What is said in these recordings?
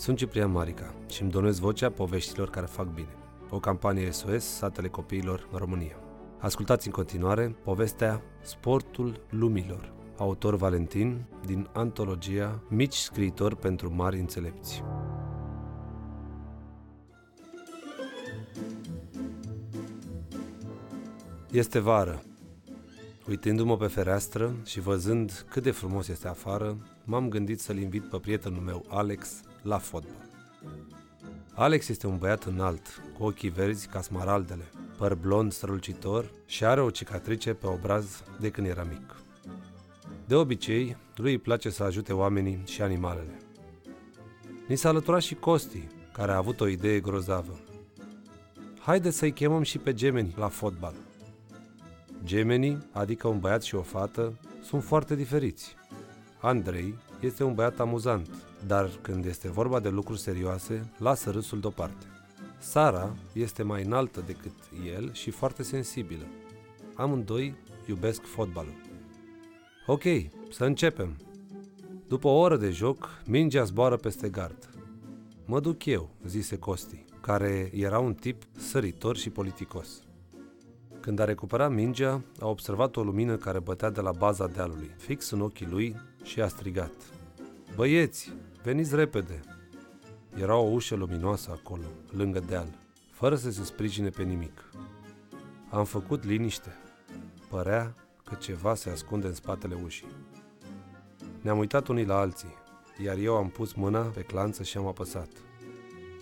Sunt Ciprian Marica și îmi donez vocea poveștilor care fac bine. O campanie SOS Satele Copiilor în România. Ascultați în continuare povestea Sportul Lumilor, autor Valentin, din antologia Mici scriitori pentru mari înțelepți. Este vară. Uitându-mă pe fereastră și văzând cât de frumos este afară, m-am gândit să-l invit pe prietenul meu, Alex, la fotbal. Alex este un băiat înalt, cu ochii verzi ca smaraldele, păr blond strălucitor și are o cicatrice pe obraz de când era mic. De obicei, lui îi place să ajute oamenii și animalele. Ni s-a alăturat și Costi, care a avut o idee grozavă. Haideți să-i chemăm și pe gemeni la fotbal. Gemenii, adică un băiat și o fată, sunt foarte diferiți. Andrei este un băiat amuzant, dar când este vorba de lucruri serioase, lasă râsul deoparte. Sara este mai înaltă decât el și foarte sensibilă. Amândoi iubesc fotbalul. Ok, să începem. După o oră de joc, mingea zboară peste gard. Mă duc eu, zise Costi, care era un tip săritor și politicos. Când a recuperat mingea, a observat o lumină care bătea de la baza dealului, fix în ochii lui și a strigat. Băieți, veniți repede! Era o ușă luminoasă acolo, lângă deal, fără să se sprijine pe nimic. Am făcut liniște. Părea că ceva se ascunde în spatele ușii. Ne-am uitat unii la alții, iar eu am pus mâna pe clanță și am apăsat.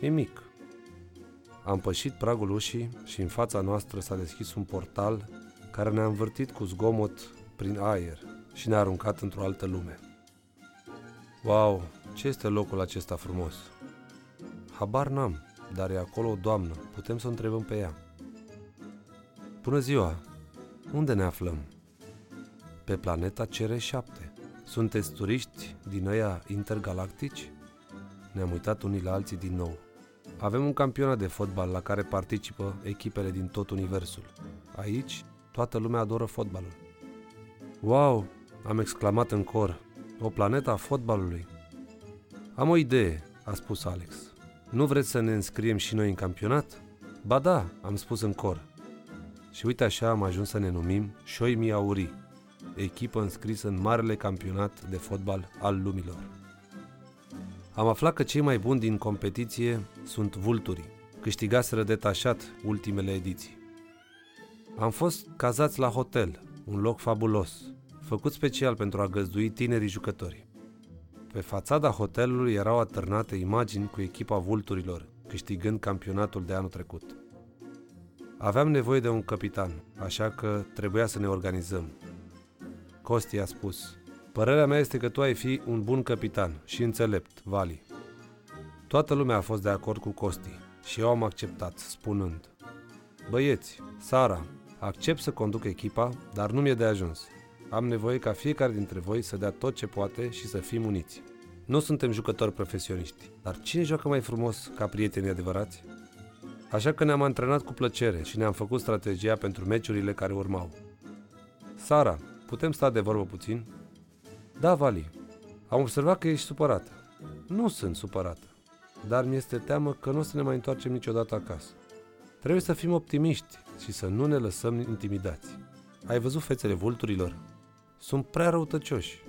Nimic. Am pășit pragul ușii și în fața noastră s-a deschis un portal care ne-a învârtit cu zgomot prin aer și ne-a aruncat într-o altă lume. Wow, ce este locul acesta frumos? Habar n-am, dar e acolo o doamnă, putem să o întrebăm pe ea. Bună ziua! Unde ne aflăm? Pe planeta CR7. Sunteți turiști din ăia intergalactici? Ne-am uitat unii la alții din nou. Avem un campionat de fotbal la care participă echipele din tot universul. Aici, toată lumea adoră fotbalul. Wow! Am exclamat în cor. O planetă a fotbalului. Am o idee, a spus Alex. Nu vreți să ne înscriem și noi în campionat? Ba da, am spus în cor. Și uite așa am ajuns să ne numim Șoi Miauri, echipă înscrisă în marele campionat de fotbal al lumilor. Am aflat că cei mai buni din competiție sunt vulturii, câștigaseră detașat ultimele ediții. Am fost cazați la hotel, un loc fabulos, făcut special pentru a găzdui tinerii jucători. Pe fațada hotelului erau atârnate imagini cu echipa vulturilor, câștigând campionatul de anul trecut. Aveam nevoie de un capitan, așa că trebuia să ne organizăm. Costi a spus, Părerea mea este că tu ai fi un bun capitan și înțelept, Vali. Toată lumea a fost de acord cu Costi și eu am acceptat, spunând Băieți, Sara, accept să conduc echipa, dar nu mi-e de ajuns. Am nevoie ca fiecare dintre voi să dea tot ce poate și să fim uniți. Nu suntem jucători profesioniști, dar cine joacă mai frumos ca prietenii adevărați? Așa că ne-am antrenat cu plăcere și ne-am făcut strategia pentru meciurile care urmau. Sara, putem sta de vorbă puțin? Da, Vali, am observat că ești supărată. Nu sunt supărată, dar mi-este teamă că nu o să ne mai întoarcem niciodată acasă. Trebuie să fim optimiști și să nu ne lăsăm intimidați. Ai văzut fețele vulturilor? Sunt prea răutăcioși.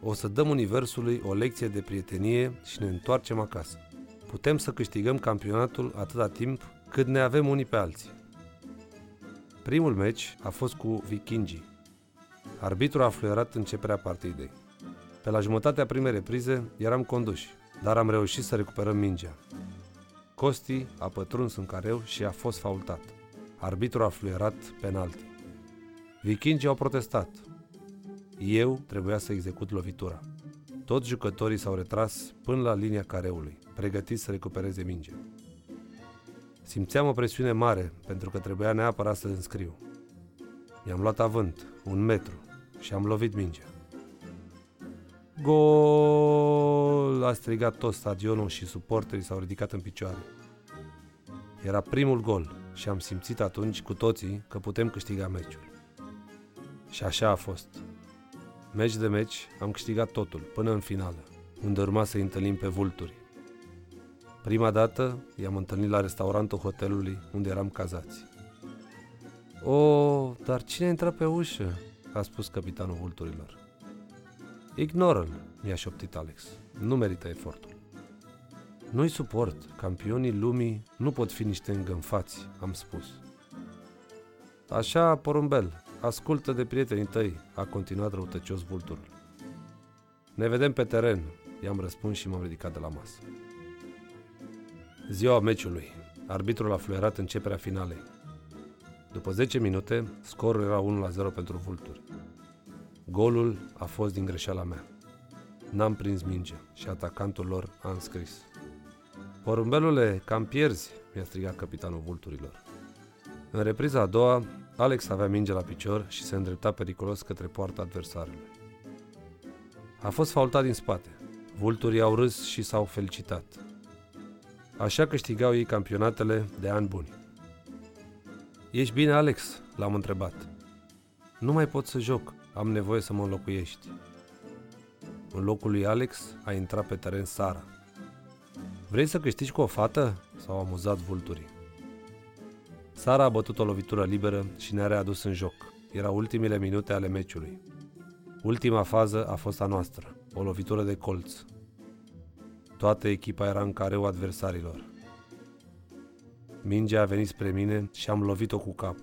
O să dăm Universului o lecție de prietenie și ne întoarcem acasă. Putem să câștigăm campionatul atâta timp cât ne avem unii pe alții. Primul meci a fost cu vikingii. Arbitrul a fluierat începerea partidei. Pe la jumătatea primei reprize eram conduși, dar am reușit să recuperăm mingea. Costi a pătruns în careu și a fost faultat. Arbitrul a fluierat penalti. Vikingii au protestat. Eu trebuia să execut lovitura. Toți jucătorii s-au retras până la linia careului, pregătiți să recupereze mingea. Simțeam o presiune mare pentru că trebuia neapărat să înscriu. I-am luat avânt, un metru, și am lovit mingea. Gol! A strigat tot stadionul și suporterii s-au ridicat în picioare. Era primul gol și am simțit atunci cu toții că putem câștiga meciul. Și așa a fost. Meci de meci am câștigat totul, până în finală, unde urma să întâlnim pe vulturi. Prima dată i-am întâlnit la restaurantul hotelului unde eram cazați. O, dar cine a intrat pe ușă? a spus capitanul vulturilor. Ignoră-l, mi-a șoptit Alex. Nu merită efortul. Nu-i suport. Campionii lumii nu pot fi niște îngânfați, am spus. Așa, porumbel, ascultă de prietenii tăi, a continuat răutăcios vulturul. Ne vedem pe teren, i-am răspuns și m-am ridicat de la masă. Ziua meciului. Arbitrul a fluierat începerea finalei. După 10 minute, scorul era 1-0 pentru vulturi. Golul a fost din greșeala mea. N-am prins mingea și atacantul lor a înscris. Porumbelule, cam pierzi, mi-a strigat capitanul vulturilor. În repriza a doua, Alex avea minge la picior și se îndrepta periculos către poarta adversarului. A fost faultat din spate. Vulturii au râs și s-au felicitat. Așa câștigau ei campionatele de ani buni. Ești bine, Alex?" l-am întrebat. Nu mai pot să joc, am nevoie să mă înlocuiești. În locul lui Alex a intrat pe teren Sara. Vrei să câștigi cu o fată? S-au amuzat vulturii. Sara a bătut o lovitură liberă și ne-a readus în joc. Era ultimele minute ale meciului. Ultima fază a fost a noastră, o lovitură de colț. Toată echipa era în careu adversarilor. Mingea a venit spre mine și am lovit-o cu cap.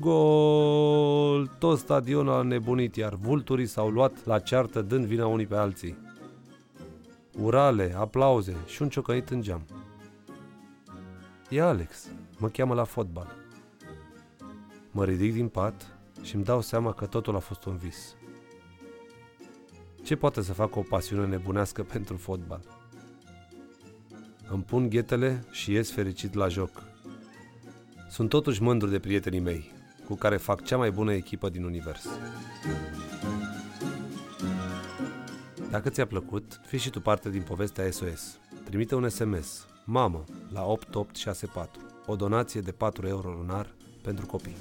Gol! Tot stadionul a nebunit, iar vulturii s-au luat la ceartă dând vina unii pe alții. Urale, aplauze și un ciocănit în geam. E Alex, mă cheamă la fotbal. Mă ridic din pat și îmi dau seama că totul a fost un vis. Ce poate să facă o pasiune nebunească pentru fotbal? Îmi pun ghetele și ies fericit la joc. Sunt totuși mândru de prietenii mei, cu care fac cea mai bună echipă din univers. Dacă ți-a plăcut, fii și tu parte din povestea SOS. Trimite un SMS, mamă, la 8864, o donație de 4 euro lunar pentru copii.